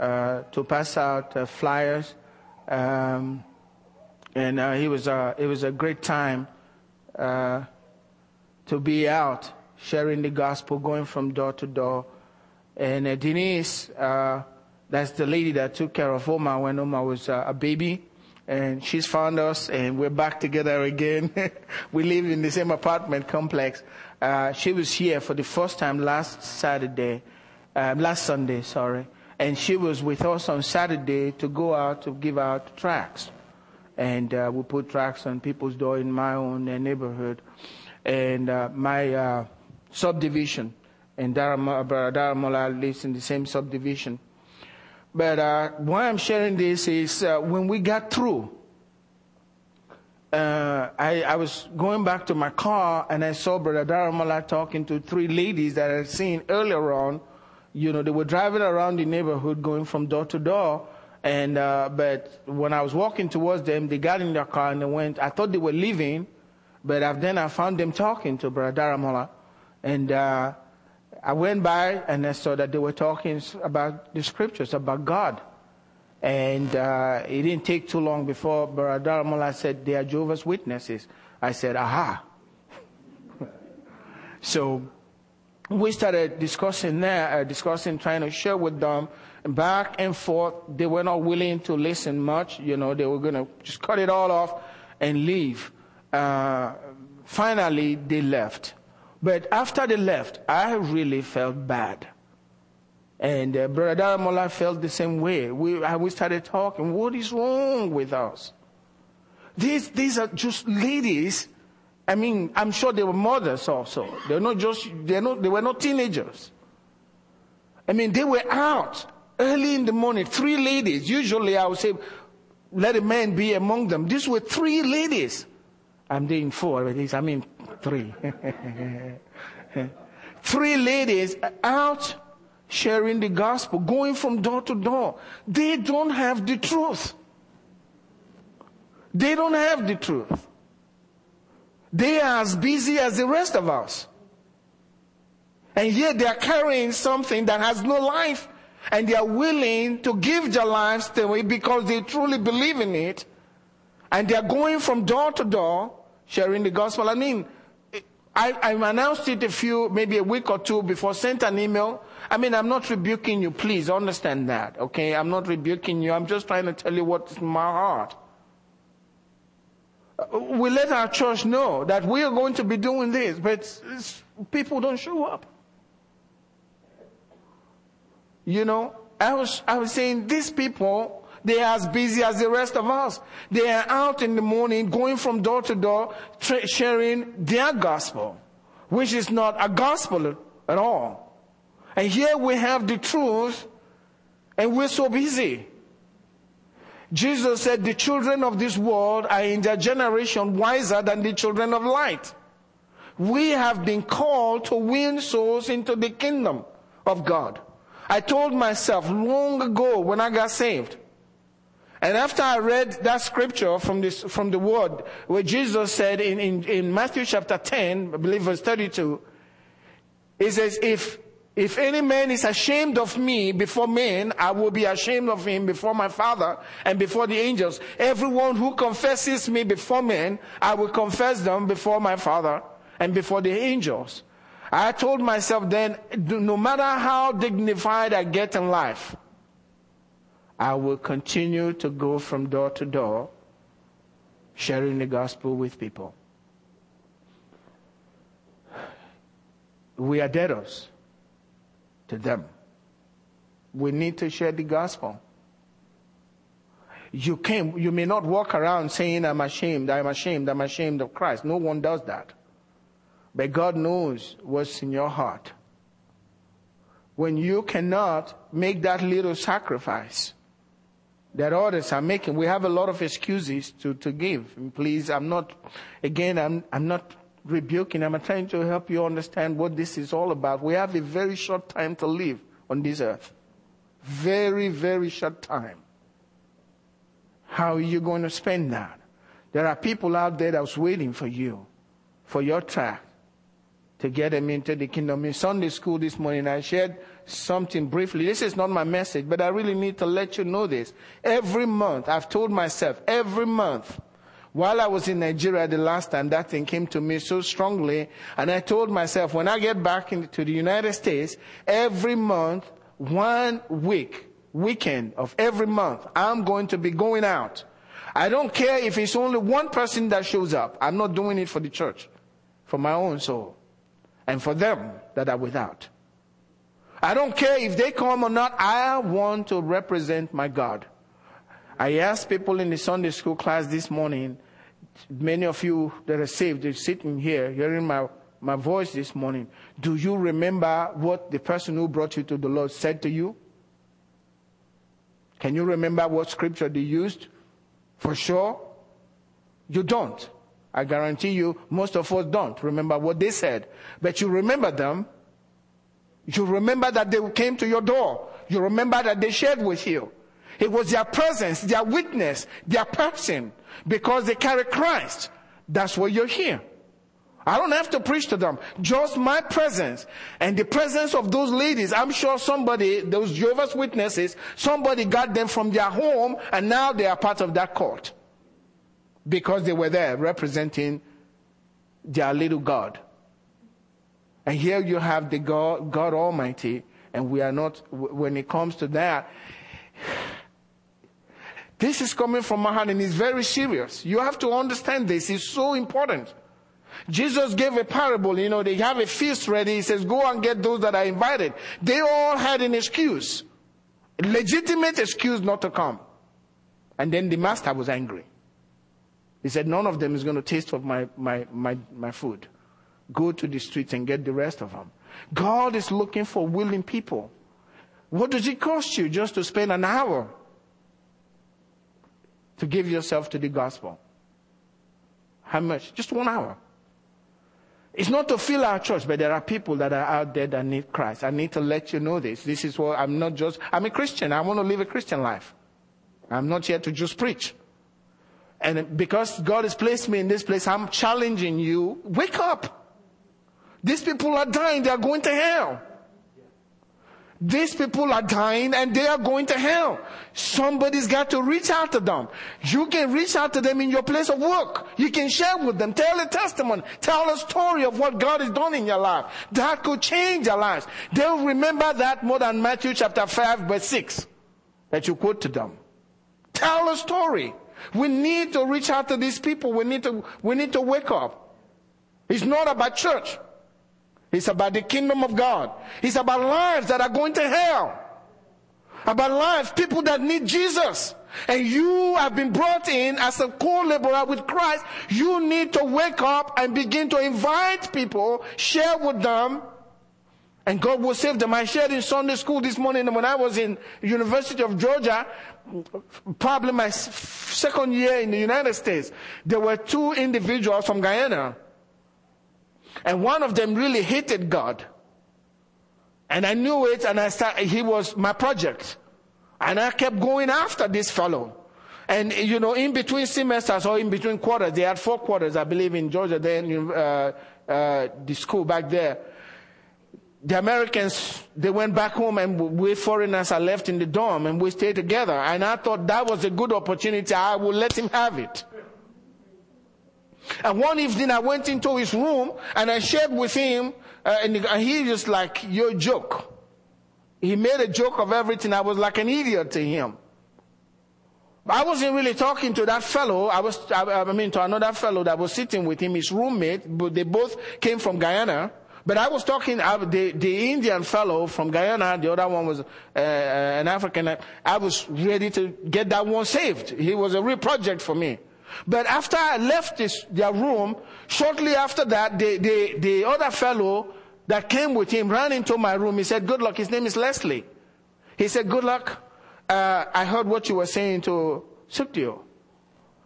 uh, to pass out uh, flyers. Um, and uh, it was a it was a great time uh, to be out sharing the gospel, going from door to door. And uh, Denise, uh, that's the lady that took care of Oma when Oma was uh, a baby, and she's found us, and we're back together again. we live in the same apartment complex. Uh, she was here for the first time last Saturday, um, last Sunday, sorry, and she was with us on Saturday to go out to give out tracts and uh, we put tracks on people's door in my own uh, neighborhood. And uh, my uh, subdivision, and Brother Daramola lives in the same subdivision. But uh, why I'm sharing this is uh, when we got through, I, I, was going back to my car and I saw Brother Daramola talking to three ladies that I had seen earlier on. You know, they were driving around the neighborhood going from door to door and uh, but when I was walking towards them, they got in their car and they went. I thought they were leaving, but then I found them talking to Brother Daramola, and uh, I went by and I saw that they were talking about the scriptures about God. And uh, it didn't take too long before Brother Daramola said they are Jehovah's Witnesses. I said, aha. so we started discussing there, uh, discussing, trying to share with them back and forth. They were not willing to listen much. You know, they were going to just cut it all off and leave. Uh, finally, they left. But after they left, I really felt bad. And uh, Brother Daramola felt the same way. We, uh, we started talking, what is wrong with us? These, these are just ladies. I mean, I'm sure they were mothers also. They were not just, they're not, they were not teenagers. I mean, they were out early in the morning, three ladies. Usually I would say, let a man be among them. These were three ladies. I'm doing four, but I mean three. three ladies out sharing the gospel, going from door to door. They don't have the truth. They don't have the truth. They are as busy as the rest of us. And yet they are carrying something that has no life and they are willing to give their lives to it because they truly believe in it. And they are going from door to door sharing the gospel. I mean, I, I announced it a few, maybe a week or two before, sent an email. I mean, I'm not rebuking you. Please understand that. Okay. I'm not rebuking you. I'm just trying to tell you what's in my heart. We let our church know that we are going to be doing this, but people don't show up. You know, I was, I was saying these people, they are as busy as the rest of us. They are out in the morning going from door to door tra- sharing their gospel, which is not a gospel at all. And here we have the truth and we're so busy. Jesus said the children of this world are in their generation wiser than the children of light. We have been called to win souls into the kingdom of God. I told myself long ago when I got saved, and after I read that scripture from this, from the word, where Jesus said in, in, in Matthew chapter 10, I believe verse 32, he says, if, if any man is ashamed of me before men, I will be ashamed of him before my Father and before the angels. Everyone who confesses me before men, I will confess them before my Father and before the angels. I told myself then, no matter how dignified I get in life, I will continue to go from door to door sharing the gospel with people. We are debtors to them. We need to share the gospel. You came, you may not walk around saying, I'm ashamed, I'm ashamed, I'm ashamed of Christ. No one does that. But God knows what's in your heart. When you cannot make that little sacrifice that others are making, we have a lot of excuses to, to give. Please, I'm not, again, I'm, I'm not rebuking. I'm trying to help you understand what this is all about. We have a very short time to live on this earth. Very, very short time. How are you going to spend that? There are people out there that's waiting for you, for your track to get them into the kingdom. In Sunday school this morning, I shared something briefly. This is not my message, but I really need to let you know this. Every month, I've told myself, every month, while I was in Nigeria the last time, that thing came to me so strongly, and I told myself, when I get back into the United States, every month, one week, weekend of every month, I'm going to be going out. I don't care if it's only one person that shows up. I'm not doing it for the church, for my own soul, and for them that are without. I don't care if they come or not. I want to represent my God. I asked people in the Sunday school class this morning, many of you that are saved, they're sitting here hearing my, my voice this morning. Do you remember what the person who brought you to the Lord said to you? Can you remember what scripture they used? For sure? You don't. I guarantee you, most of us don't remember what they said. But you remember them. You remember that they came to your door. You remember that they shared with you. It was their presence, their witness, their person, because they carry Christ. That's why you're here. I don't have to preach to them. Just my presence and the presence of those ladies. I'm sure somebody, those Jehovah's Witnesses, somebody got them from their home and now they are part of that court. Because they were there representing their little God. And here you have the God, God Almighty, and we are not, when it comes to that, this is coming from my heart and it's very serious. You have to understand this. It's so important. Jesus gave a parable, you know, they have a feast ready. He says, go and get those that are invited. They all had an excuse. A legitimate excuse not to come. And then the master was angry. He said, none of them is going to taste of my, my, my, my food. Go to the streets and get the rest of them. God is looking for willing people. What does it cost you just to spend an hour to give yourself to the gospel. How much? Just one hour. It's not to fill our church, but there are people that are out there that need Christ. I need to let you know this. This is what I'm not just, I'm a Christian. I want to live a Christian life. I'm not here to just preach. And because God has placed me in this place, I'm challenging you, wake up. These people are dying. They are going to hell. These people are dying and they are going to hell. Somebody's got to reach out to them. You can reach out to them in your place of work. You can share with them. Tell a testimony. Tell a story of what God has done in your life. That could change their lives. They'll remember that more than Matthew chapter 5 verse 6 that you quote to them. Tell a story. We need to reach out to these people. We need to, we need to wake up. It's not about church. It's about the kingdom of God. It's about lives that are going to hell. About lives, people that need Jesus. And you have been brought in as a co-laborer with Christ. You need to wake up and begin to invite people, share with them, and God will save them. I shared in Sunday school this morning when I was in University of Georgia, probably my second year in the United States. There were two individuals from Guyana and one of them really hated God. And I knew it and I started, he was my project. And I kept going after this fellow. And you know, in between semesters or in between quarters, they had four quarters, I believe, in Georgia, then uh, uh, the school back there. The Americans, they went back home and we foreigners are left in the dorm and we stayed together. And I thought that was a good opportunity. I would let him have it. And one evening I went into his room and I shared with him, uh, and, he just like, your joke. He made a joke of everything. I was like an idiot to him. I wasn't really talking to that fellow. I was, I, I mean, to another fellow that was sitting with him, his roommate, but they both came from Guyana. But I was talking, uh, the, the Indian fellow from Guyana, the other one was uh, uh, an African. I was ready to get that one saved. He was a real project for me. But after I left this, their room, shortly after that, the, the, the other fellow that came with him ran into my room. He said, good luck. His name is Leslie. He said, good luck. Uh, I heard what you were saying to Suktio.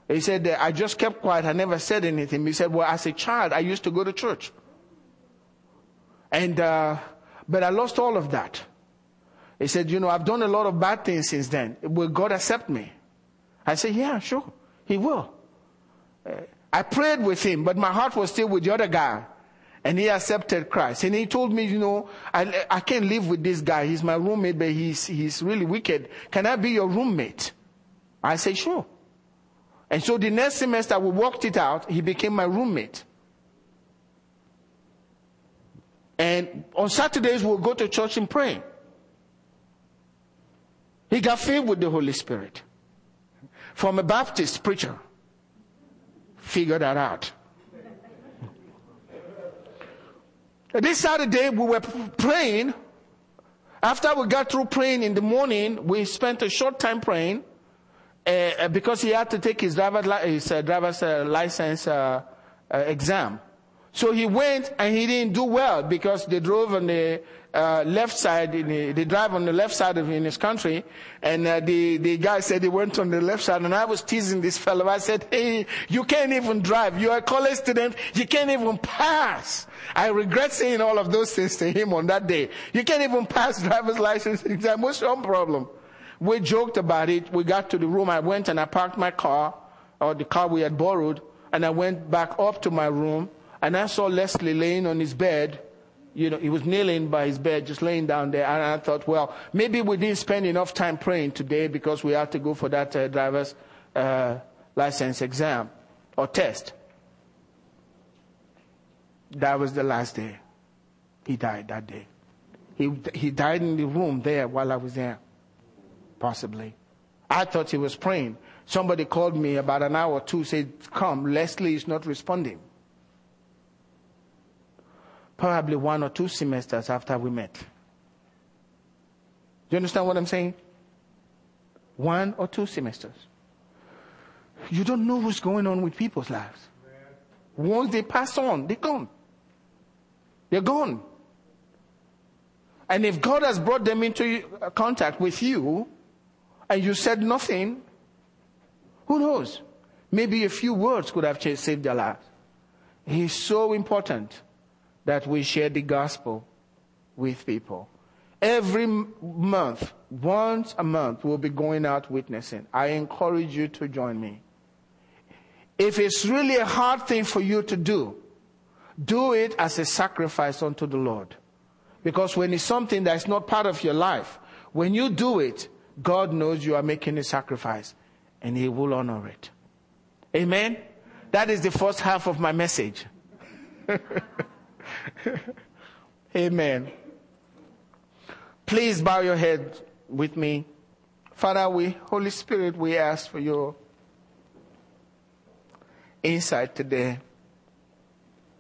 He said, I just kept quiet. I never said anything. He said, well, as a child, I used to go to church. And, uh, but I lost all of that. He said, you know, I've done a lot of bad things since then. Will God accept me? I said, yeah, sure. He will. I prayed with him, but my heart was still with the other guy. and he accepted Christ. And he told me, you know, I, I can't live with this guy. He's my roommate, but he's, he's really wicked. Can I be your roommate? I said, sure. And so the next semester we worked it out. He became my roommate. And on Saturdays we'll go to church and pray. He got filled with the Holy Spirit. From a Baptist preacher. Figure that out. This Saturday we were praying. After we got through praying in the morning, we spent a short time praying uh, because he had to take his, his uh, driver's uh, license uh, uh, exam. So he went and he didn't do well because they drove on the uh, left side, the, they drive on the left side of in his country, and uh, the the guy said he went on the left side, and I was teasing this fellow. I said, "Hey, you can't even drive. You're a college student. You can't even pass." I regret saying all of those things to him on that day. You can't even pass driver's license exam. What's your problem? We joked about it. We got to the room. I went and I parked my car, or the car we had borrowed, and I went back up to my room, and I saw Leslie laying on his bed you know, he was kneeling by his bed, just laying down there. And I thought, well, maybe we didn't spend enough time praying today because we had to go for that uh, driver's uh, license exam or test. That was the last day. He died that day. He, he died in the room there while I was there. Possibly. I thought he was praying. Somebody called me about an hour or two, said, come, Leslie is not responding probably one or two semesters after we met. Do you understand what I'm saying? One or two semesters. You don't know what's going on with people's lives. Once they pass on, they're gone. They're gone. And if God has brought them into uh, contact with you and you said nothing, who knows? Maybe a few words could have saved their lives. He's so important that we share the gospel with people. Every month, once a month, we'll be going out witnessing. I encourage you to join me. If it's really a hard thing for you to do, do it as a sacrifice unto the Lord. Because when it's something that's not part of your life, when you do it, God knows you are making a sacrifice and He will honor it. Amen? That is the first half of my message. Amen. Please bow your head with me. Father, we, Holy Spirit, we ask for your insight today.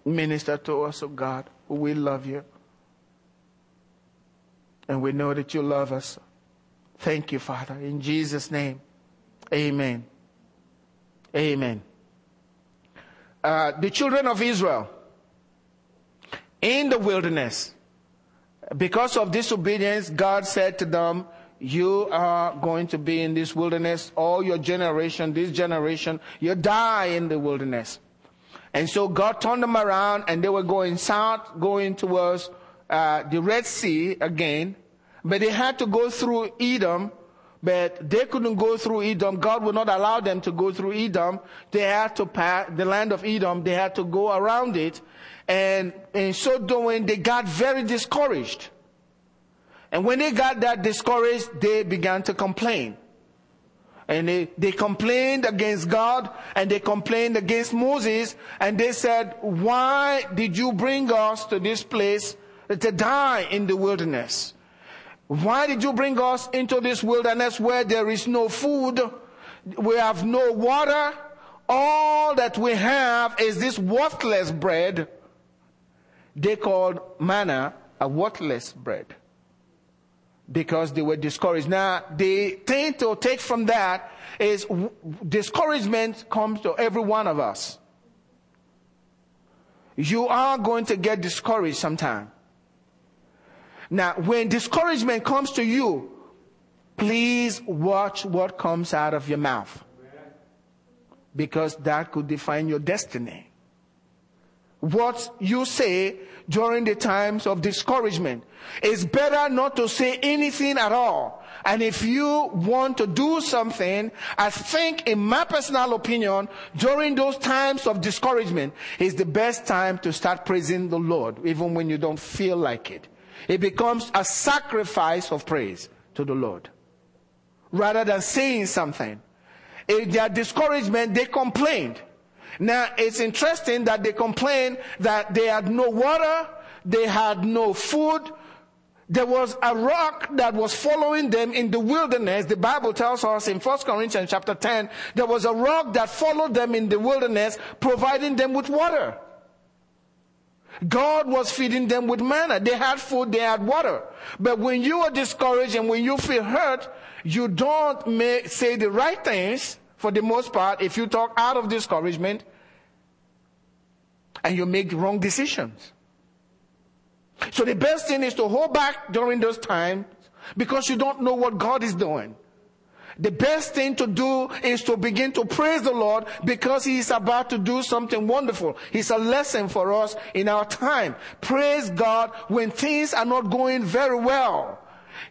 Minister to us, oh God, we love you. And we know that you love us. Thank you, Father. In Jesus' name, amen. Amen. Uh, the children of Israel in the wilderness. Because of disobedience, God said to them, you are going to be in this wilderness, all your generation, this generation, you die in the wilderness. And so God turned them around and they were going south, going towards uh, the Red Sea again. But they had to go through Edom, but they couldn't go through Edom. God would not allow them to go through Edom. They had to pass the land of Edom. They had to go around it. And in so doing, they got very discouraged. And when they got that discouraged, they began to complain. And they, they complained against God and they complained against Moses and they said, why did you bring us to this place to die in the wilderness? Why did you bring us into this wilderness where there is no food? We have no water. All that we have is this worthless bread they called manna a worthless bread because they were discouraged. Now, the thing to take from that is discouragement comes to every one of us. You are going to get discouraged sometime. Now, when discouragement comes to you, please watch what comes out of your mouth. Because that could define your destiny. What you say during the times of discouragement. It's better not to say anything at all. And if you want to do something, I think in my personal opinion, during those times of discouragement is the best time to start praising the Lord, even when you don't feel like it. It becomes a sacrifice of praise to the Lord. Rather than saying something. In their discouragement, they complained. Now, it's interesting that they complained that they had no water, they had no food, there was a rock that was following them in the wilderness. The Bible tells us in 1 Corinthians chapter 10, there was a rock that followed them in the wilderness, providing them with water. God was feeding them with manna. They had food, they had water. But when you are discouraged and when you feel hurt, you don't say the right things for the most part if you talk out of discouragement and you make wrong decisions. So the best thing is to hold back during those times because you don't know what God is doing. The best thing to do is to begin to praise the Lord because He is about to do something wonderful. It's a lesson for us in our time. Praise God when things are not going very well.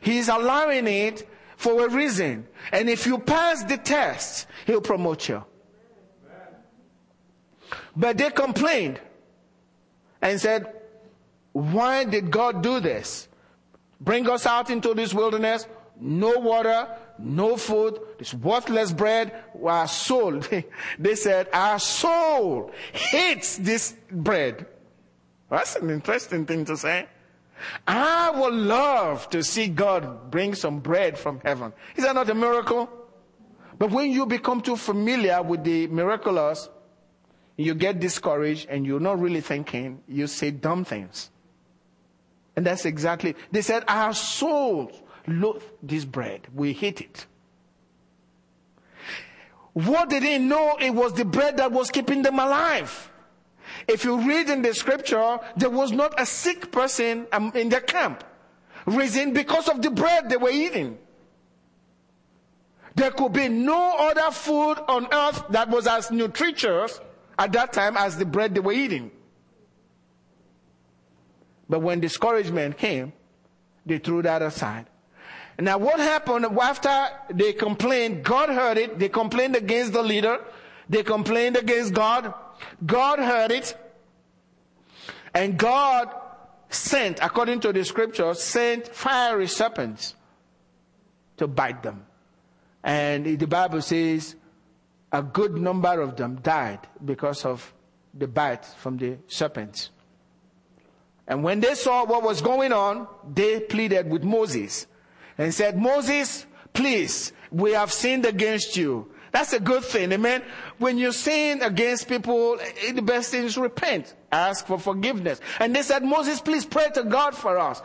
He's allowing it for a reason. And if you pass the test, He'll promote you. But they complained and said, why did God do this? Bring us out into this wilderness, no water, no food, this worthless bread. Our soul, they said, our soul hates this bread. That's an interesting thing to say. I would love to see God bring some bread from heaven. Is that not a miracle? But when you become too familiar with the miraculous, you get discouraged and you're not really thinking, you say dumb things. And that's exactly, they said, our souls loathe this bread. We hate it. What did they know? It was the bread that was keeping them alive. If you read in the scripture, there was not a sick person um, in their camp. Reason because of the bread they were eating. There could be no other food on earth that was as nutritious at that time as the bread they were eating. But when discouragement came, they threw that aside. Now what happened after they complained, God heard it, they complained against the leader, they complained against God, God heard it, and God sent, according to the scriptures, sent fiery serpents to bite them. And the Bible says a good number of them died because of the bite from the serpents. And when they saw what was going on, they pleaded with Moses and said, Moses, please, we have sinned against you. That's a good thing. Amen. When you sin against people, the best thing is repent. Ask for forgiveness. And they said, Moses, please pray to God for us.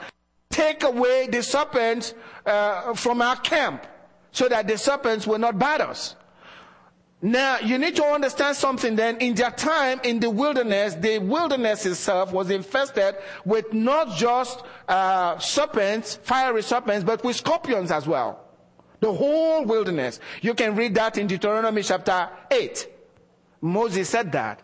Take away the serpents uh, from our camp so that the serpents will not bite us. Now, you need to understand something then. In their time in the wilderness, the wilderness itself was infested with not just uh, serpents, fiery serpents, but with scorpions as well. The whole wilderness. You can read that in Deuteronomy chapter 8. Moses said that.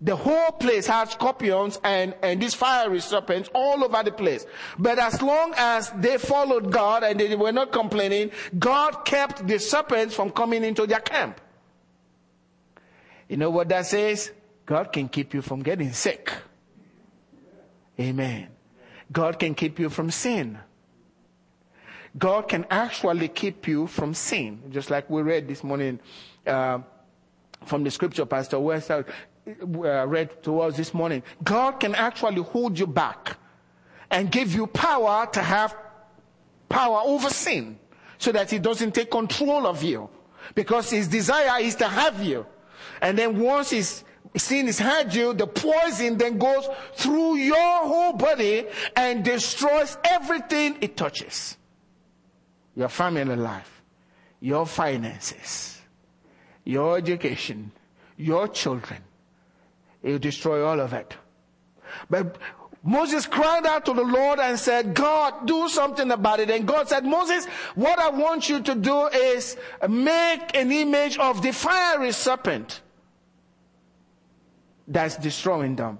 The whole place had scorpions and, and these fiery serpents all over the place. But as long as they followed God and they were not complaining, God kept the serpents from coming into their camp. You know what that says? God can keep you from getting sick. Amen. God can keep you from sin. God can actually keep you from sin. Just like we read this morning uh, from the scripture Pastor West uh, read to us this morning. God can actually hold you back and give you power to have power over sin so that he doesn't take control of you. Because his desire is to have you. And then once his sin has had you, the poison then goes through your whole body and destroys everything it touches. Your family life, your finances, your education, your children. Will destroy all of it. But Moses cried out to the Lord and said, God, do something about it. And God said, Moses, what I want you to do is make an image of the fiery serpent that's destroying them.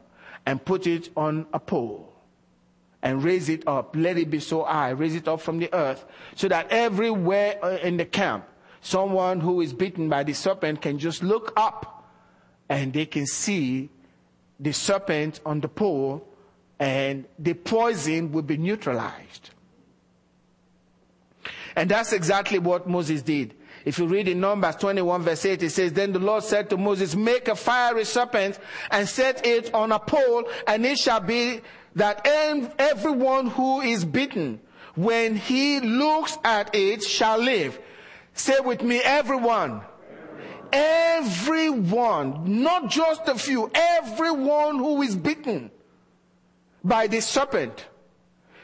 and put it on a pole and raise it up. Let it be so high. Raise it up from the earth so that everywhere uh, in the camp, someone who is bitten by the serpent can just look up and they can see the serpent on the pole and the poison will be neutralized. And that's exactly what Moses did. If you read in Numbers 21 verse 8, it says, Then the Lord said to Moses, Make a fiery serpent and set it on a pole, and it shall be that everyone who is bitten, when he looks at it, shall live. Say with me, everyone. Everyone, not just a few, everyone who is bitten by the serpent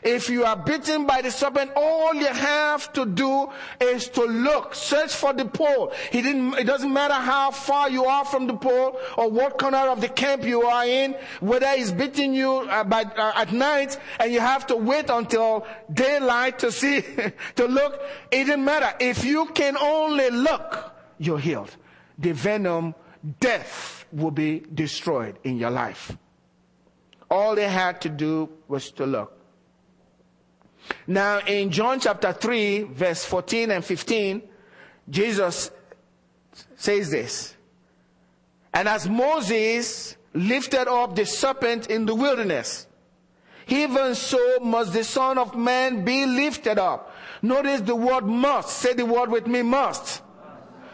if you are bitten by the serpent, all you have to do is to look, search for the pole. It doesn't matter how far you are from the pole or what corner of the camp you are in, whether he's beating you uh, by, uh, at night and you have to wait until daylight to see, to look. It didn't matter. If you can only look, you're healed. The venom, death will be destroyed in your life. All they had to do was to look. Now in John chapter 3 verse 14 and 15, Jesus says this. And as Moses lifted up the serpent in the wilderness, even so must the son of man be lifted up. Notice the word must. Say the word with me, must.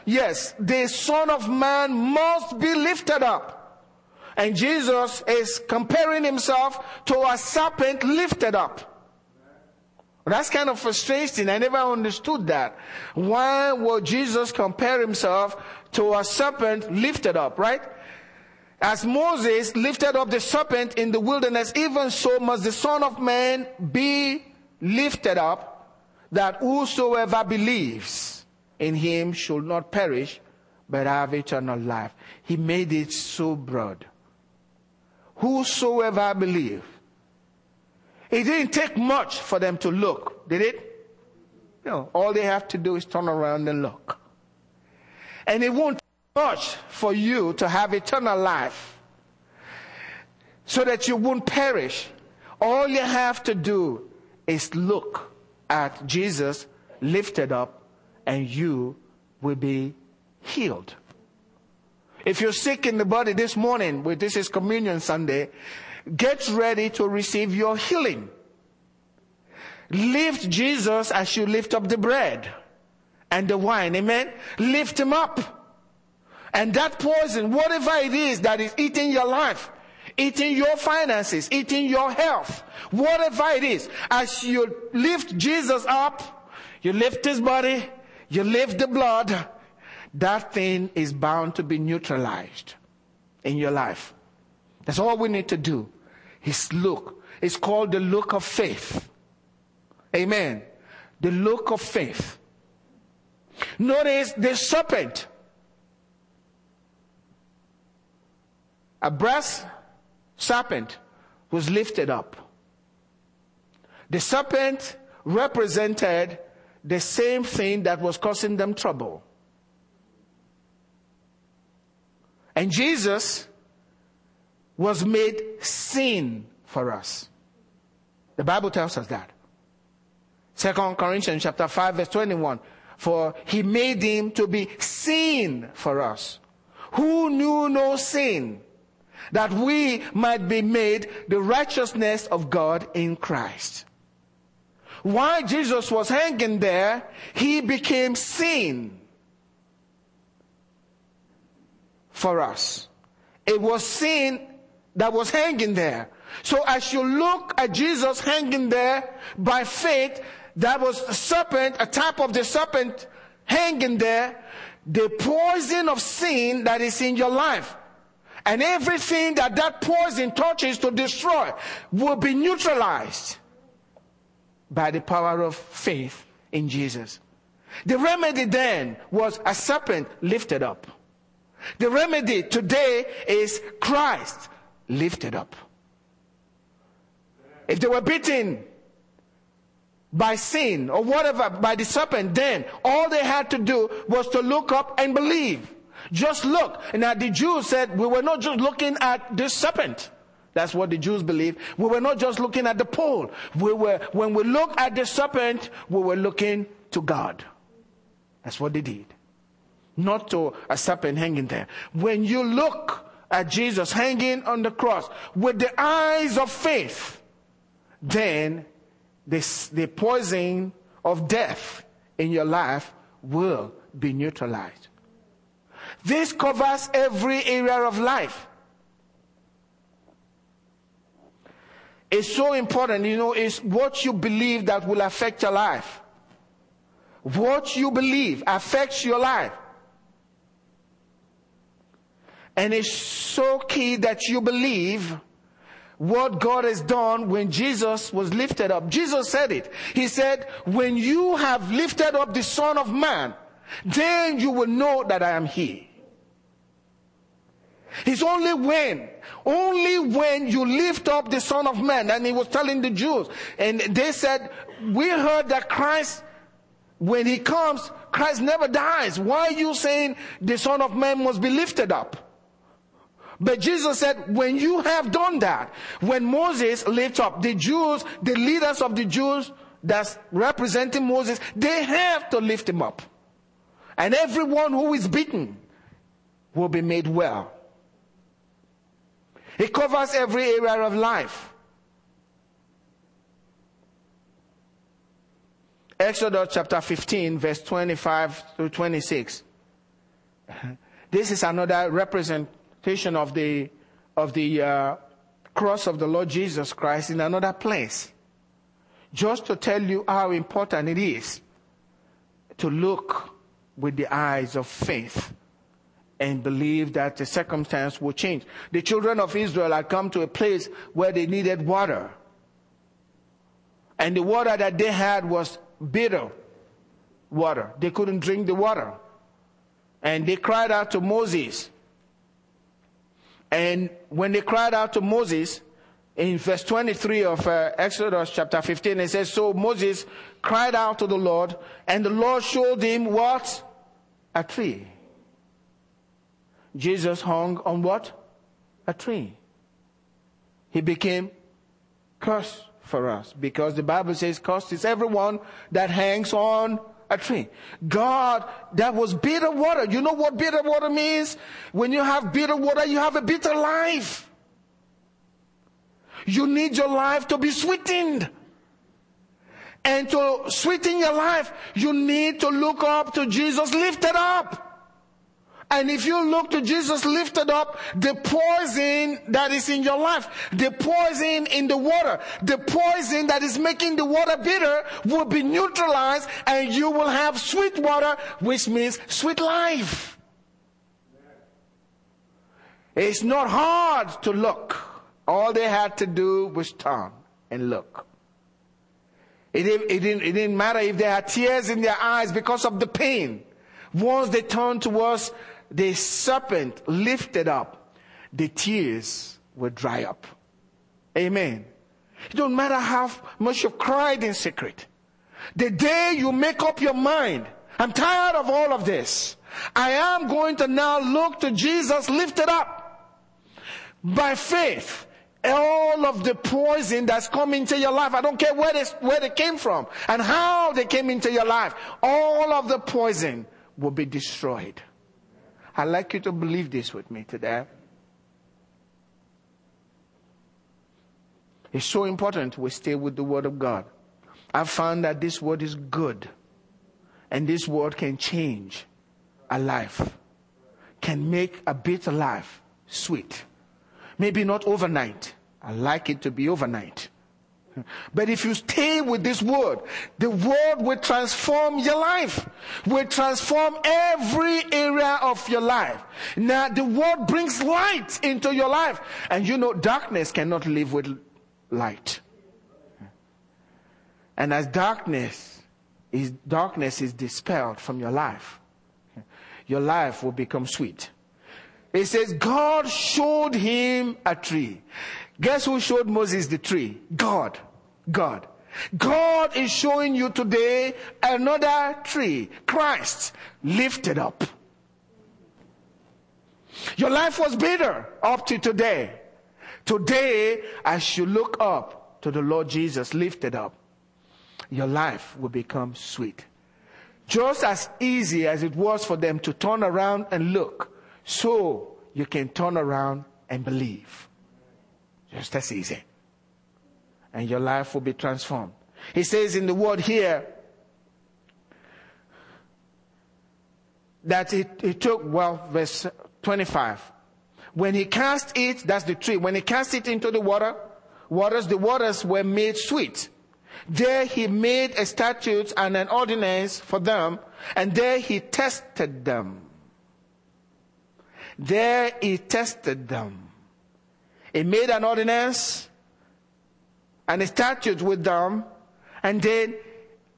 Yes, the son of man must be lifted up. And Jesus is comparing himself to a serpent lifted up. That's kind of frustrating. I never understood that. Why would Jesus compare himself to a serpent lifted up, right? As Moses lifted up the serpent in the wilderness, even so must the Son of Man be lifted up, that whosoever believes in him should not perish, but have eternal life. He made it so broad. Whosoever believes. It didn't take much for them to look, did it? No, all they have to do is turn around and look. And it won't take much for you to have eternal life so that you won't perish. All you have to do is look at Jesus lifted up and you will be healed. If you're sick in the body this morning, this is communion Sunday, Get ready to receive your healing. Lift Jesus as you lift up the bread and the wine. Amen. Lift him up. And that poison, whatever it is that is eating your life, eating your finances, eating your health, whatever it is, as you lift Jesus up, you lift his body, you lift the blood, that thing is bound to be neutralized in your life. That's all we need to do. His look. It's called the look of faith. Amen. The look of faith. Notice the serpent. A brass serpent was lifted up. The serpent represented the same thing that was causing them trouble. And Jesus was made sin for us. The Bible tells us that. Second Corinthians chapter 5 verse 21. For he made him to be sin for us, who knew no sin, that we might be made the righteousness of God in Christ. While Jesus was hanging there, he became sin for us. It was sin that was hanging there. So as you look at Jesus hanging there by faith, that was a serpent, a type of the serpent hanging there, the poison of sin that is in your life. And everything that that poison touches to destroy will be neutralized by the power of faith in Jesus. The remedy then was a serpent lifted up. The remedy today is Christ lifted up. If they were beaten by sin or whatever, by the serpent, then all they had to do was to look up and believe. Just look. Now the Jews said we were not just looking at the serpent. That's what the Jews believed. We were not just looking at the pole. We were, when we look at the serpent, we were looking to God. That's what they did. Not to a serpent hanging there. When you look at Jesus hanging on the cross with the eyes of faith, then this, the poison of death in your life will be neutralized. This covers every area of life. It's so important, you know, it's what you believe that will affect your life. What you believe affects your life. And it's so key that you believe what God has done when Jesus was lifted up. Jesus said it. He said, when you have lifted up the Son of Man, then you will know that I am He. It's only when, only when you lift up the Son of Man, and he was telling the Jews, and they said, we heard that Christ, when he comes, Christ never dies. Why are you saying the Son of Man must be lifted up? But Jesus said, when you have done that, when Moses lifts up the Jews, the leaders of the Jews that's representing Moses, they have to lift him up. And everyone who is beaten will be made well. It covers every area of life. Exodus chapter 15, verse 25 to 26. This is another of the, of the uh, cross of the Lord Jesus Christ in another place. Just to tell you how important it is to look with the eyes of faith and believe that the circumstance will change. The children of Israel had come to a place where they needed water. And the water that they had was bitter water. They couldn't drink the water. And they cried out to Moses. And when they cried out to Moses, in verse 23 of uh, Exodus chapter 15, it says, So Moses cried out to the Lord, and the Lord showed him what? A tree. Jesus hung on what? A tree. He became cursed for us because the Bible says cursed is everyone that hangs on a tree. God, that was bitter water. You know what bitter water means? When you have bitter water, you have a bitter life. You need your life to be sweetened. And to sweeten your life, you need to look up to Jesus lifted up. And if you look to Jesus lifted up, the poison that is in your life, the poison in the water, the poison that is making the water bitter will be neutralized and you will have sweet water, which means sweet life. It's not hard to look. All they had to do was turn and look. It, it, didn't, it didn't matter if they had tears in their eyes because of the pain. Once they turned towards the serpent lifted up, the tears will dry up. Amen. It don't matter how much you've cried in secret. The day you make up your mind, I'm tired of all of this. I am going to now look to Jesus lifted up by faith. All of the poison that's come into your life, I don't care where they, where they came from and how they came into your life, all of the poison will be destroyed. I'd like you to believe this with me today. It's so important we stay with the Word of God. I've found that this Word is good. And this Word can change a life, can make a bitter life sweet. Maybe not overnight. I like it to be overnight. But if you stay with this word, the word will transform your life, will transform every area of your life. Now the word brings light into your life. And you know, darkness cannot live with light. And as darkness is, darkness is dispelled from your life, your life will become sweet. It says, God showed him a tree. Guess who showed Moses the tree? God. God. God is showing you today another tree. Christ lifted up. Your life was bitter up to today. Today, as you look up to the Lord Jesus lifted up, your life will become sweet. Just as easy as it was for them to turn around and look, so you can turn around and believe. Just as easy. And your life will be transformed. He says in the word here that he, it took, well, verse 25. When he cast it, that's the tree, when he cast it into the water, waters, the waters were made sweet. There he made a statute and an ordinance for them, and there he tested them. There he tested them. He made an ordinance and a statute with them, and then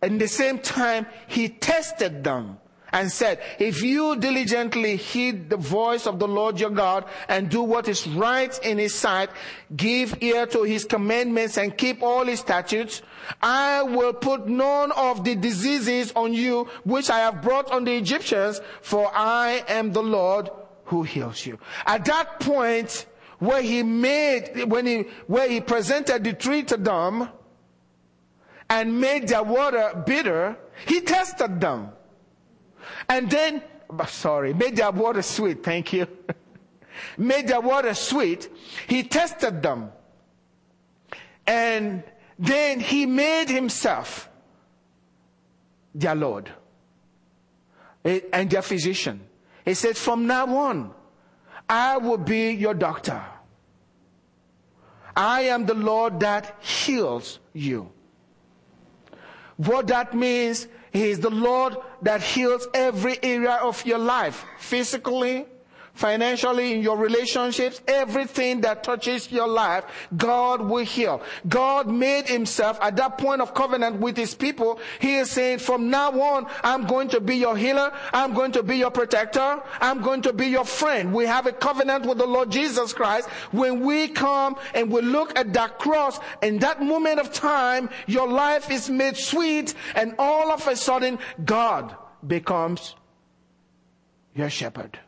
in the same time he tested them and said, if you diligently heed the voice of the Lord your God and do what is right in his sight, give ear to his commandments and keep all his statutes, I will put none of the diseases on you which I have brought on the Egyptians, for I am the Lord who heals you. At that point, where he made, when he, where he presented the tree to them and made their water bitter, he tested them. And then, sorry, made their water sweet. Thank you. made their water sweet. He tested them. And then he made himself their Lord and their physician. He said, from now on, I will be your doctor. I am the Lord that heals you. What that means he is the Lord that heals every area of your life, physically, financially, in your relationships, everything that touches your life, God will heal. God made himself at that point of covenant with his people. He is saying, from now on, I'm going to be your healer. I'm going to be your protector. I'm going to be your friend. We have a covenant with the Lord Jesus Christ. When we come and we look at that cross, in that moment of time, your life is made sweet and all of a sudden, God becomes your shepherd.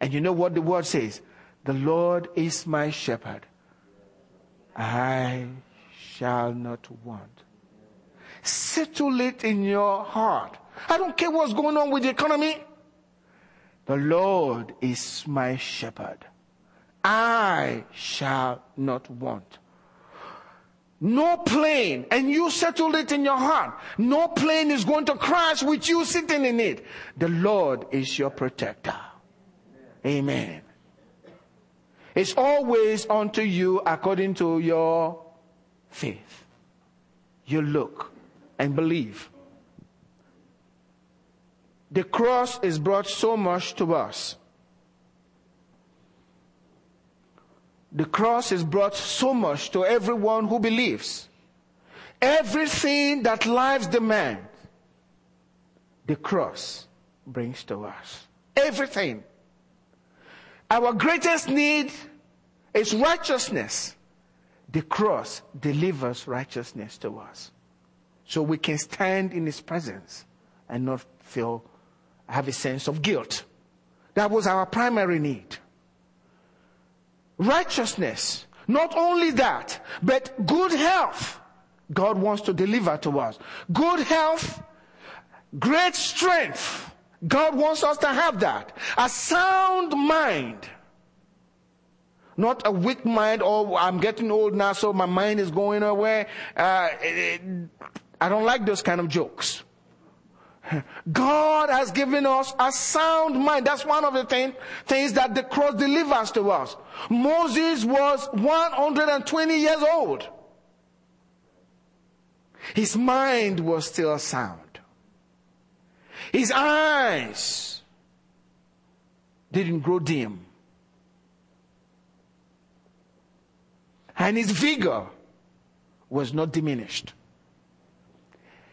And you know what the word says? The Lord is my shepherd. I shall not want. Settle it in your heart. I don't care what's going on with the economy. The Lord is my shepherd. I shall not want. No plane, and you settled it in your heart. No plane is going to crash with you sitting in it. The Lord is your protector. Amen. It's always unto you according to your faith. You look and believe. The cross is brought so much to us. The cross is brought so much to everyone who believes. Everything that life demands, the cross brings to us. Everything. Our greatest need is righteousness. The cross delivers righteousness to us. So we can stand in His presence and not feel, have a sense of guilt. That was our primary need. Righteousness. Not only that, but good health. God wants to deliver to us. Good health, great strength, God wants us to have that. A sound mind. Not a weak mind, oh, I'm getting old now, so my mind is going away. Uh, I don't like those kind of jokes. God has given us a sound mind. That's one of the thing, things that the cross delivers to us. Moses was 120 years old. His mind was still sound. His eyes didn't grow dim. And his vigor was not diminished.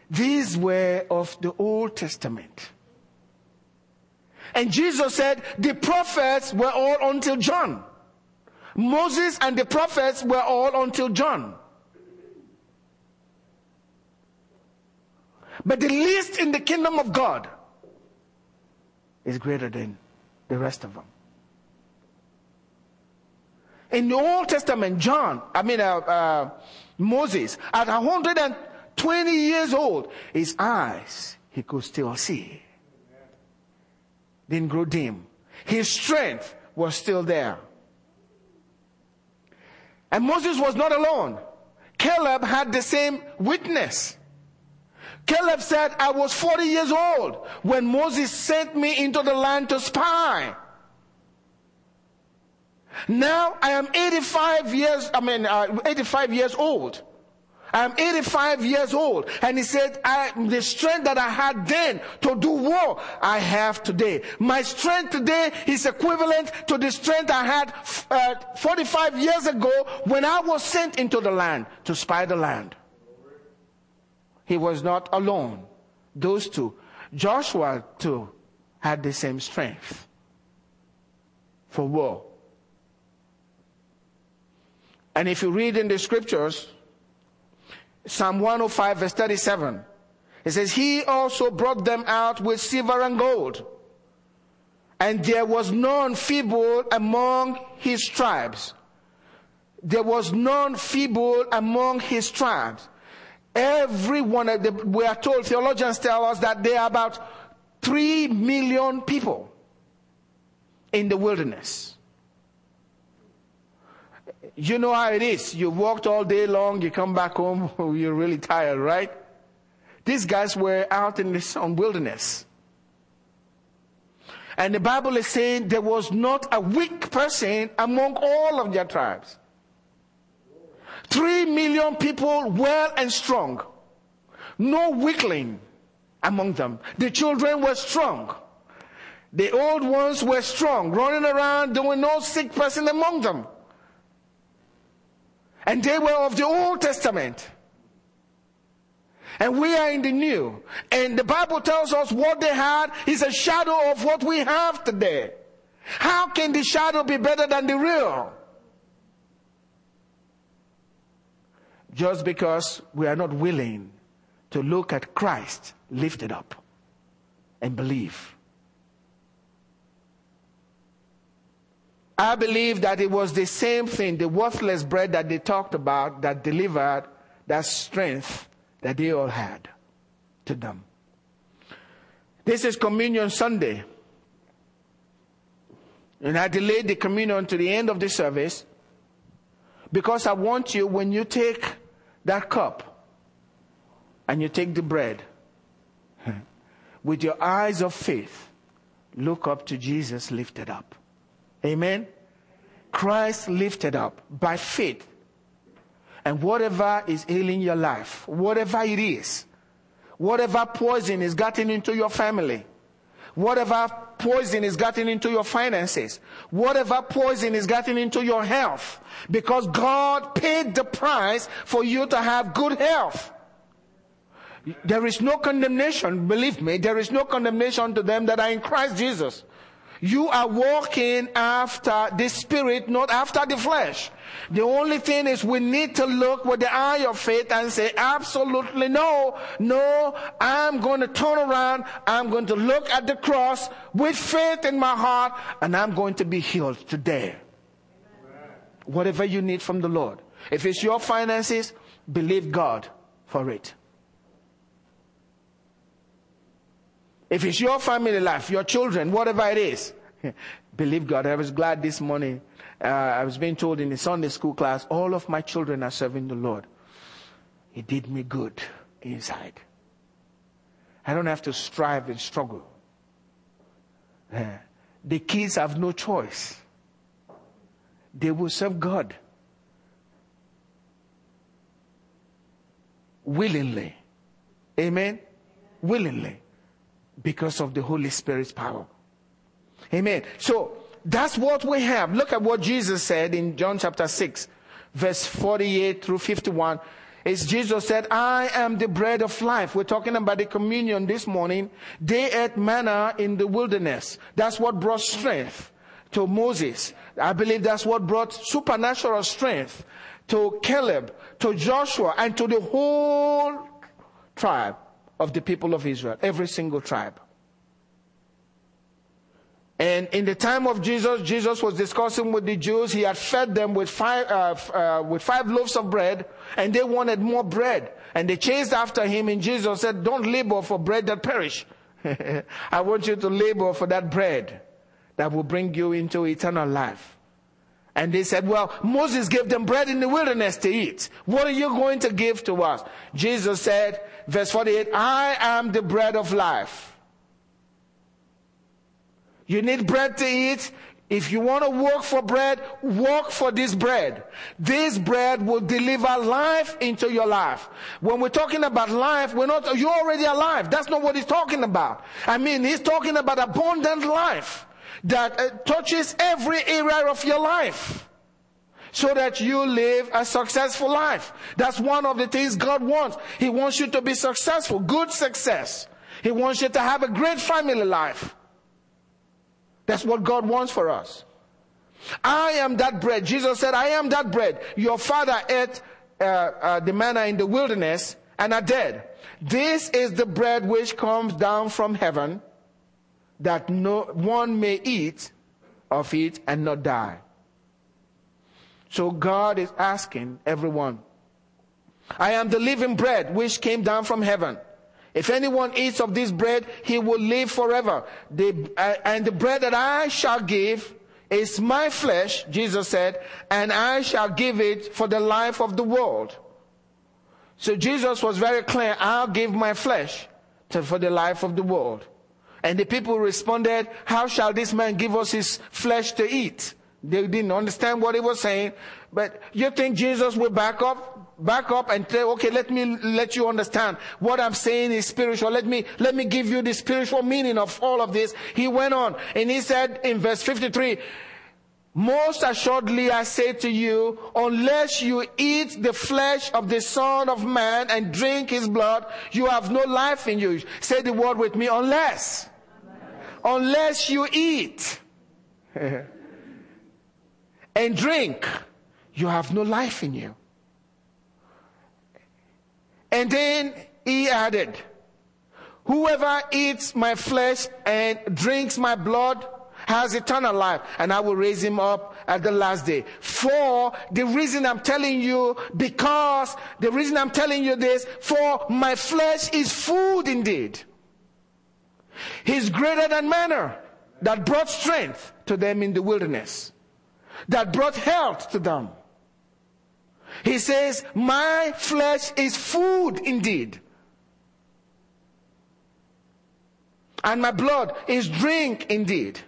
These were of the Old Testament. And Jesus said the prophets were all until John. Moses and the prophets were all until John. But the least in the kingdom of God is greater than the rest of them. In the Old Testament, John, I mean, uh, uh, Moses, at 120 years old, his eyes, he could still see. Didn't grow dim. His strength was still there. And Moses was not alone. Caleb had the same witness. Caleb said, I was 40 years old when Moses sent me into the land to spy. Now I am 85 years, I mean, uh, 85 years old. I'm 85 years old. And he said, I, the strength that I had then to do war, I have today. My strength today is equivalent to the strength I had uh, 45 years ago when I was sent into the land to spy the land. He was not alone. Those two. Joshua too had the same strength for war. And if you read in the scriptures, Psalm 105 verse 37, it says, He also brought them out with silver and gold. And there was none feeble among his tribes. There was none feeble among his tribes. Every one of them, we are told, theologians tell us that there are about three million people in the wilderness. You know how it is. You walked all day long, you come back home, you're really tired, right? These guys were out in the sun wilderness. And the Bible is saying there was not a weak person among all of their tribes. Three million people well and strong. No weakling among them. The children were strong. The old ones were strong, running around. There was no sick person among them. And they were of the Old Testament. And we are in the new. And the Bible tells us what they had is a shadow of what we have today. How can the shadow be better than the real? Just because we are not willing to look at Christ lifted up and believe. I believe that it was the same thing, the worthless bread that they talked about that delivered that strength that they all had to them. This is Communion Sunday. And I delayed the communion to the end of the service because I want you, when you take that cup and you take the bread, with your eyes of faith, look up to Jesus lifted up. Amen. Christ lifted up by faith. And whatever is ailing your life, whatever it is, whatever poison is getting into your family, whatever poison is getting into your finances, whatever poison is getting into your health, because God paid the price for you to have good health. There is no condemnation, believe me, there is no condemnation to them that are in Christ Jesus. You are walking after the spirit, not after the flesh. The only thing is we need to look with the eye of faith and say, absolutely no, no, I'm going to turn around. I'm going to look at the cross with faith in my heart and I'm going to be healed today. Whatever you need from the Lord. If it's your finances, believe God for it. If it's your family life, your children, whatever it is, believe God. I was glad this morning. Uh, I was being told in the Sunday school class, all of my children are serving the Lord. It did me good inside. I don't have to strive and struggle. Uh, the kids have no choice. They will serve God willingly. Amen? Willingly because of the Holy Spirit's power. Amen. So that's what we have. Look at what Jesus said in John chapter 6, verse 48 through 51. Is Jesus said, I am the bread of life. We're talking about the communion this morning. They ate manna in the wilderness. That's what brought strength to Moses. I believe that's what brought supernatural strength to Caleb, to Joshua, and to the whole tribe of the people of Israel, every single tribe. And in the time of Jesus, Jesus was discussing with the Jews. He had fed them with five, uh, uh, with five loaves of bread and they wanted more bread. And they chased after him and Jesus said, don't labor for bread that perish. I want you to labor for that bread that will bring you into eternal life. And they said, well, Moses gave them bread in the wilderness to eat. What are you going to give to us? Jesus said, verse 48, I am the bread of life. You need bread to eat. If you want to work for bread, work for this bread. This bread will deliver life into your life. When we're talking about life, we're not, you're already alive. That's not what he's talking about. I mean, he's talking about abundant life that uh, touches every area of your life. So that you live a successful life. That's one of the things God wants. He wants you to be successful, good success. He wants you to have a great family life. That's what God wants for us. I am that bread. Jesus said, I am that bread. Your father ate uh, uh, the manna in the wilderness and are dead. This is the bread which comes down from heaven that no one may eat of it and not die. So God is asking everyone, I am the living bread which came down from heaven. If anyone eats of this bread, he will live forever. The, uh, and the bread that I shall give is my flesh, Jesus said, and I shall give it for the life of the world. So Jesus was very clear, I'll give my flesh to, for the life of the world. And the people responded, how shall this man give us his flesh to eat? They didn't understand what he was saying. But you think Jesus will back up? back up and say, okay, let me let you understand what I'm saying is spiritual. Let me, let me give you the spiritual meaning of all of this. He went on and he said in verse 53, most assuredly I say to you, unless you eat the flesh of the son of man and drink his blood, you have no life in you. Say the word with me, unless. Unless you eat and drink, you have no life in you. And then he added, whoever eats my flesh and drinks my blood has eternal life and I will raise him up at the last day. For the reason I'm telling you, because the reason I'm telling you this, for my flesh is food indeed. He's greater than manna that brought strength to them in the wilderness, that brought health to them. He says, my flesh is food indeed. And my blood is drink indeed.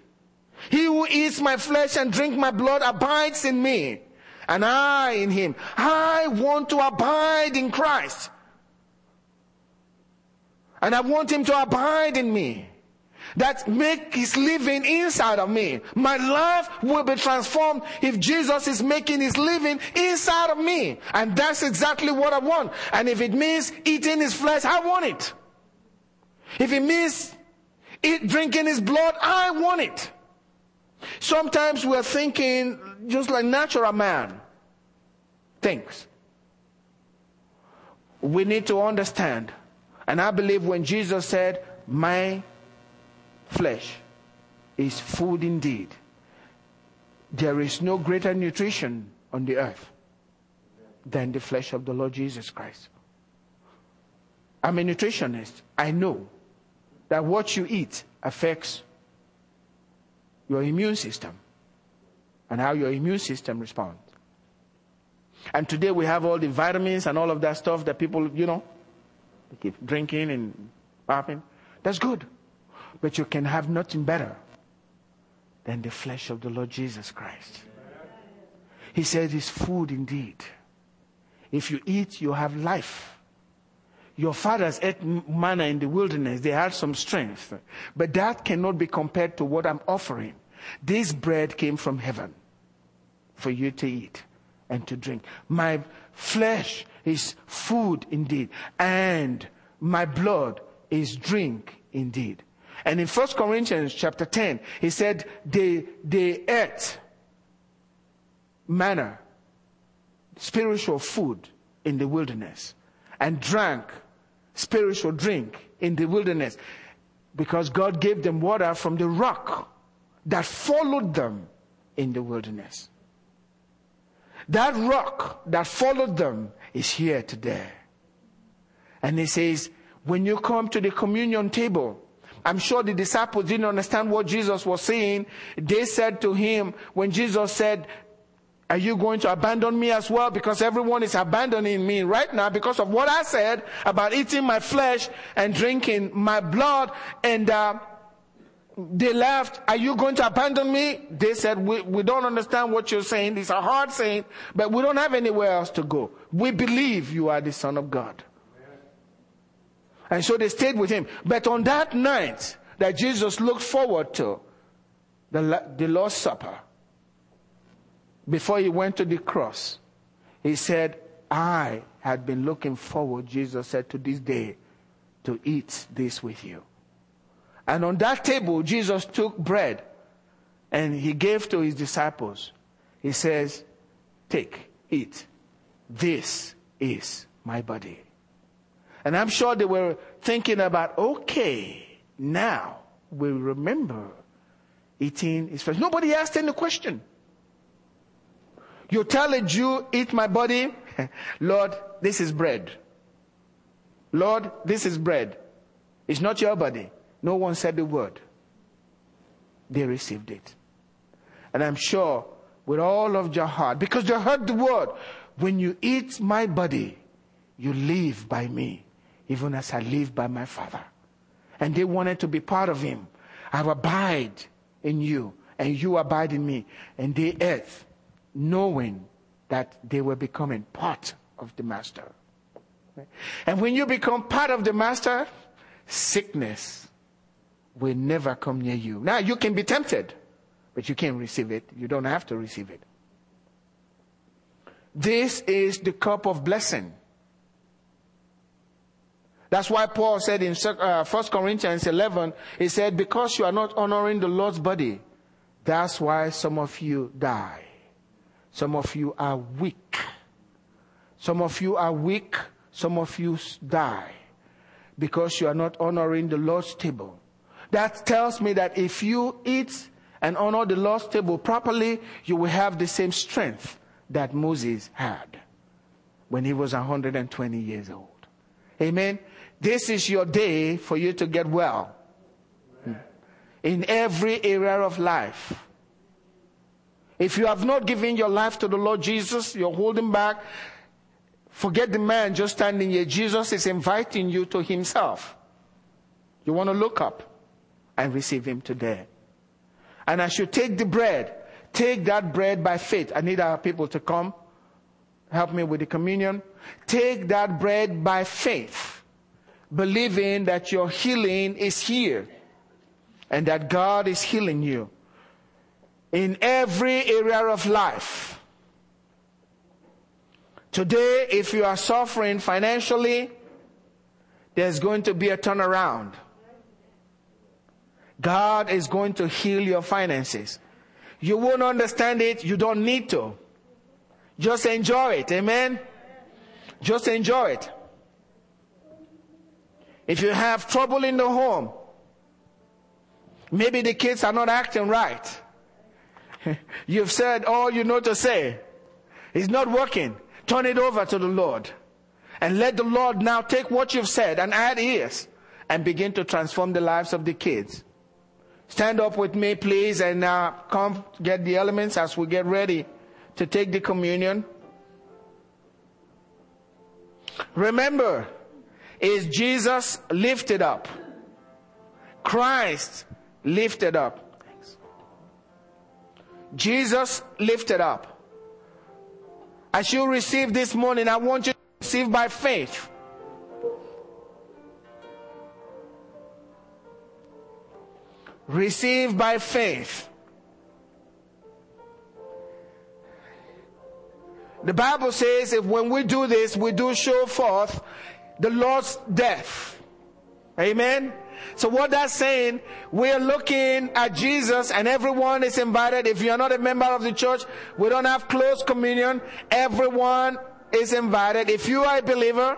He who eats my flesh and drink my blood abides in me and I in him. I want to abide in Christ. And I want him to abide in me that make his living inside of me. My life will be transformed if Jesus is making his living inside of me. And that's exactly what I want. And if it means eating his flesh, I want it. If it means eat, drinking his blood, I want it. Sometimes we're thinking just like natural man thinks. We need to understand. And I believe when Jesus said, my flesh is food indeed. There is no greater nutrition on the earth than the flesh of the Lord Jesus Christ. I'm a nutritionist. I know that what you eat affects your immune system and how your immune system responds. And today we have all the vitamins and all of that stuff that people, you know, keep drinking and popping. That's good. But you can have nothing better than the flesh of the Lord Jesus Christ. He said it's food indeed. If you eat, you have life. Your fathers ate manna in the wilderness. They had some strength. But that cannot be compared to what I'm offering. This bread came from heaven for you to eat and to drink. My flesh is food indeed. And my blood is drink indeed. And in 1 Corinthians chapter 10, he said they, they ate manna, spiritual food in the wilderness and drank spiritual drink in the wilderness because God gave them water from the rock that followed them in the wilderness. That rock that followed them is here today. And he says, when you come to the communion table, I'm sure the disciples didn't understand what Jesus was saying. They said to him, when Jesus said, are you going to abandon me as well? Because everyone is abandoning me right now because of what I said about eating my flesh and drinking my blood. And uh, they left. Are you going to abandon me? They said, we, we don't understand what you're saying. It's a hard saying, but we don't have anywhere else to go. We believe you are the Son of God. And so they stayed with him. But on that night that Jesus looked forward to, the, the Lord's Supper, before he went to the cross, he said, I had been looking forward, Jesus said, to this day to eat this with you. And on that table, Jesus took bread and he gave to his disciples. He says, Take, eat. This is my body. And I'm sure they were thinking about, okay, now we remember eating his flesh. Nobody asked any question. You tell a Jew, eat my body. Lord, this is bread. Lord, this is bread. It's not your body. No one said the word. They received it. And I'm sure with all of your heart, because you heard the word, when you eat my body, you live by me, even as I live by my Father. And they wanted to be part of him. I abide in you, and you abide in me. And they ate, knowing that they were becoming part of the Master. And when you become part of the Master, sickness will never come near you. Now, you can be tempted, but you can't receive it. You don't have to receive it. This is the cup of blessing. That's why Paul said in uh, 1 Corinthians 11, he said, because you are not honoring the Lord's body, that's why some of you die. Some of you are weak. Some of you are weak. Some of you die because you are not honoring the Lord's table. That tells me that if you eat and honor the Lord's table properly, you will have the same strength that Moses had when he was 120 years old. Amen. This is your day for you to get well in every area of life. If you have not given your life to the Lord Jesus, you're holding back. Forget the man just standing here. Jesus is inviting you to himself. You want to look up and receive him today. And I should take the bread. Take that bread by faith. I need our people to come. Help me with the communion. Take that bread by faith. Believing that your healing is here. And that God is healing you. In every area of life. Today, if you are suffering financially, there's going to be a turnaround. God is going to heal your finances. You won't understand it. You don't need to. Just enjoy it. Amen. Just enjoy it. If you have trouble in the home, maybe the kids are not acting right. You've said all you know to say. It's not working. Turn it over to the Lord. And let the Lord now take what you've said and add ears and begin to transform the lives of the kids. Stand up with me, please, and uh, come get the elements as we get ready to take the communion. Remember, is Jesus lifted up? Christ lifted up. Jesus lifted up. As you receive this morning, I want you to receive by faith. Receive by faith. The Bible says if when we do this, we do show forth the Lord's death. Amen. So what that's saying, we're looking at Jesus and everyone is invited. If you're not a member of the church, we don't have close communion. Everyone is invited. If you are a believer,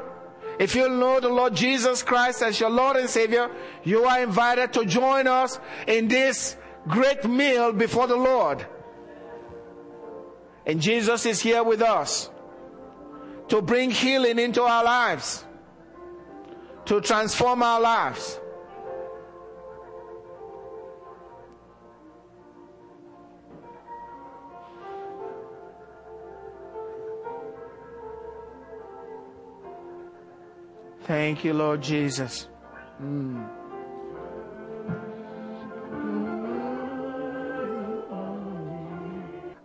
if you know the Lord Jesus Christ as your Lord and Savior, you are invited to join us in this great meal before the Lord. And Jesus is here with us to bring healing into our lives, to transform our lives. Thank you, Lord Jesus. Mm.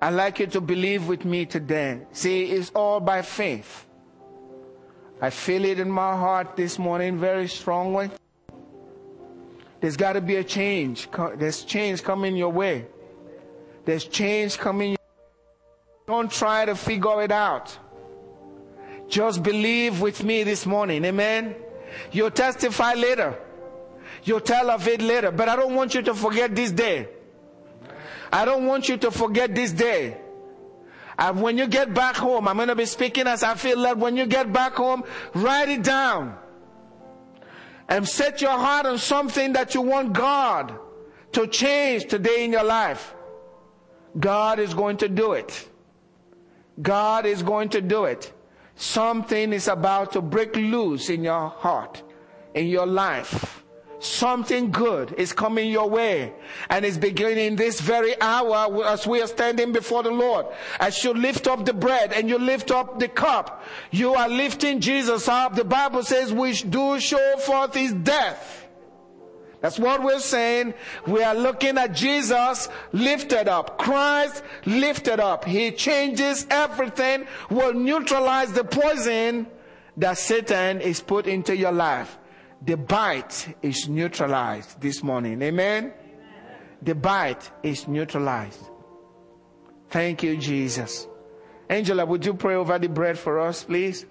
I'd like you to believe with me today. See, it's all by faith. I feel it in my heart this morning very strongly. There's got to be a change. There's change coming your way. There's change coming. Don't try to figure it out. Just believe with me this morning. Amen. You'll testify later. You'll tell of it later. But I don't want you to forget this day. I don't want you to forget this day. And when you get back home, I'm going to be speaking as I feel that when you get back home, write it down. And set your heart on something that you want God to change today in your life. God is going to do it. God is going to do it. Something is about to break loose in your heart, in your life. Something good is coming your way and is beginning this very hour as we are standing before the Lord. As you lift up the bread and you lift up the cup, you are lifting Jesus up. The Bible says we do show forth his death that's what we're saying. We are looking at Jesus lifted up. Christ lifted up. He changes everything, will neutralize the poison that Satan is put into your life. The bite is neutralized this morning. Amen? Amen. The bite is neutralized. Thank you, Jesus. Angela, would you pray over the bread for us, please?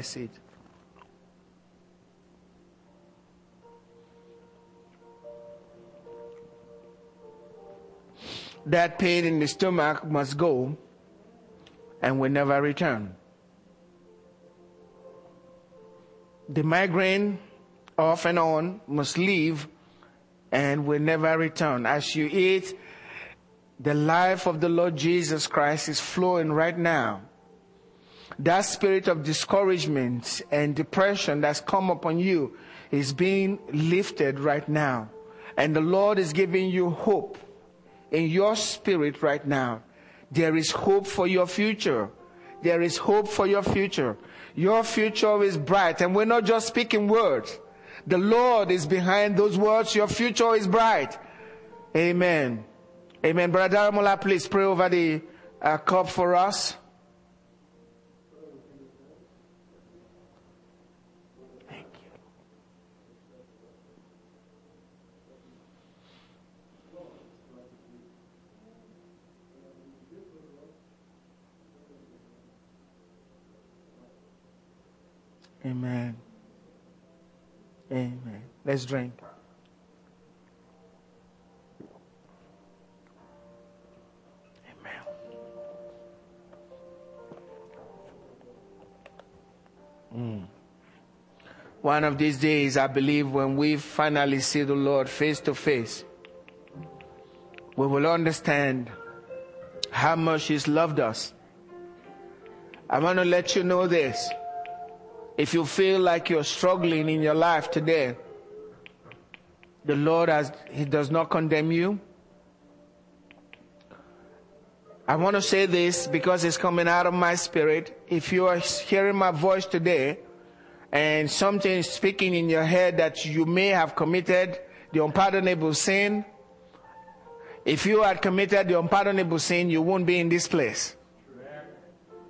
See. That pain in the stomach must go and will never return. The migraine off and on must leave and will never return. As you eat, the life of the Lord Jesus Christ is flowing right now that spirit of discouragement and depression that's come upon you is being lifted right now. And the Lord is giving you hope in your spirit right now. There is hope for your future. There is hope for your future. Your future is bright. And we're not just speaking words. The Lord is behind those words. Your future is bright. Amen. Amen. Brother Amola, please pray over the uh, cup for us. Amen. Amen. Let's drink. Amen. Mm. One of these days, I believe, when we finally see the Lord face to face, we will understand how much He's loved us. I want to let you know this. If you feel like you're struggling in your life today, the Lord has, He does not condemn you. I want to say this because it's coming out of my spirit. If you are hearing my voice today and something is speaking in your head that you may have committed the unpardonable sin, if you had committed the unpardonable sin, you won't be in this place.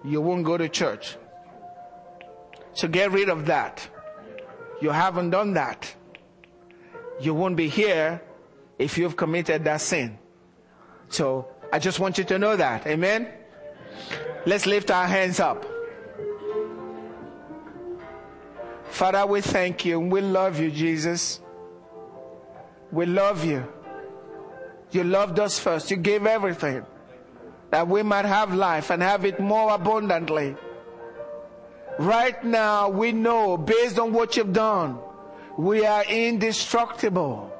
You won't go to church. So get rid of that. You haven't done that. you won't be here if you've committed that sin. So I just want you to know that. Amen. Let's lift our hands up. Father, we thank you we love you, Jesus. We love you. You loved us first. You gave everything that we might have life and have it more abundantly. Right now, we know based on what you've done, we are indestructible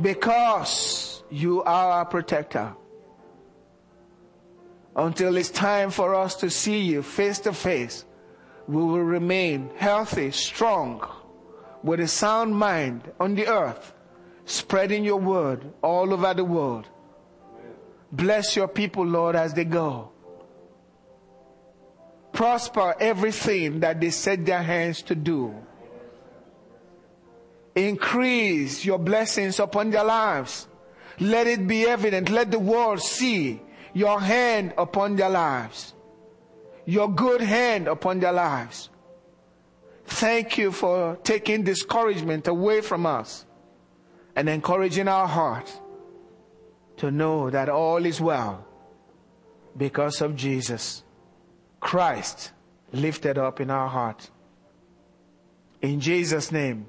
because you are our protector. Until it's time for us to see you face to face, we will remain healthy, strong, with a sound mind on the earth, spreading your word all over the world. Bless your people, Lord, as they go. Prosper everything that they set their hands to do. Increase your blessings upon their lives. Let it be evident. Let the world see your hand upon their lives. Your good hand upon their lives. Thank you for taking discouragement away from us and encouraging our hearts to know that all is well because of Jesus. Christ lifted up in our heart. In Jesus' name.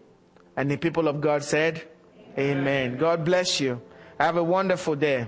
And the people of God said, Amen. Amen. God bless you. Have a wonderful day.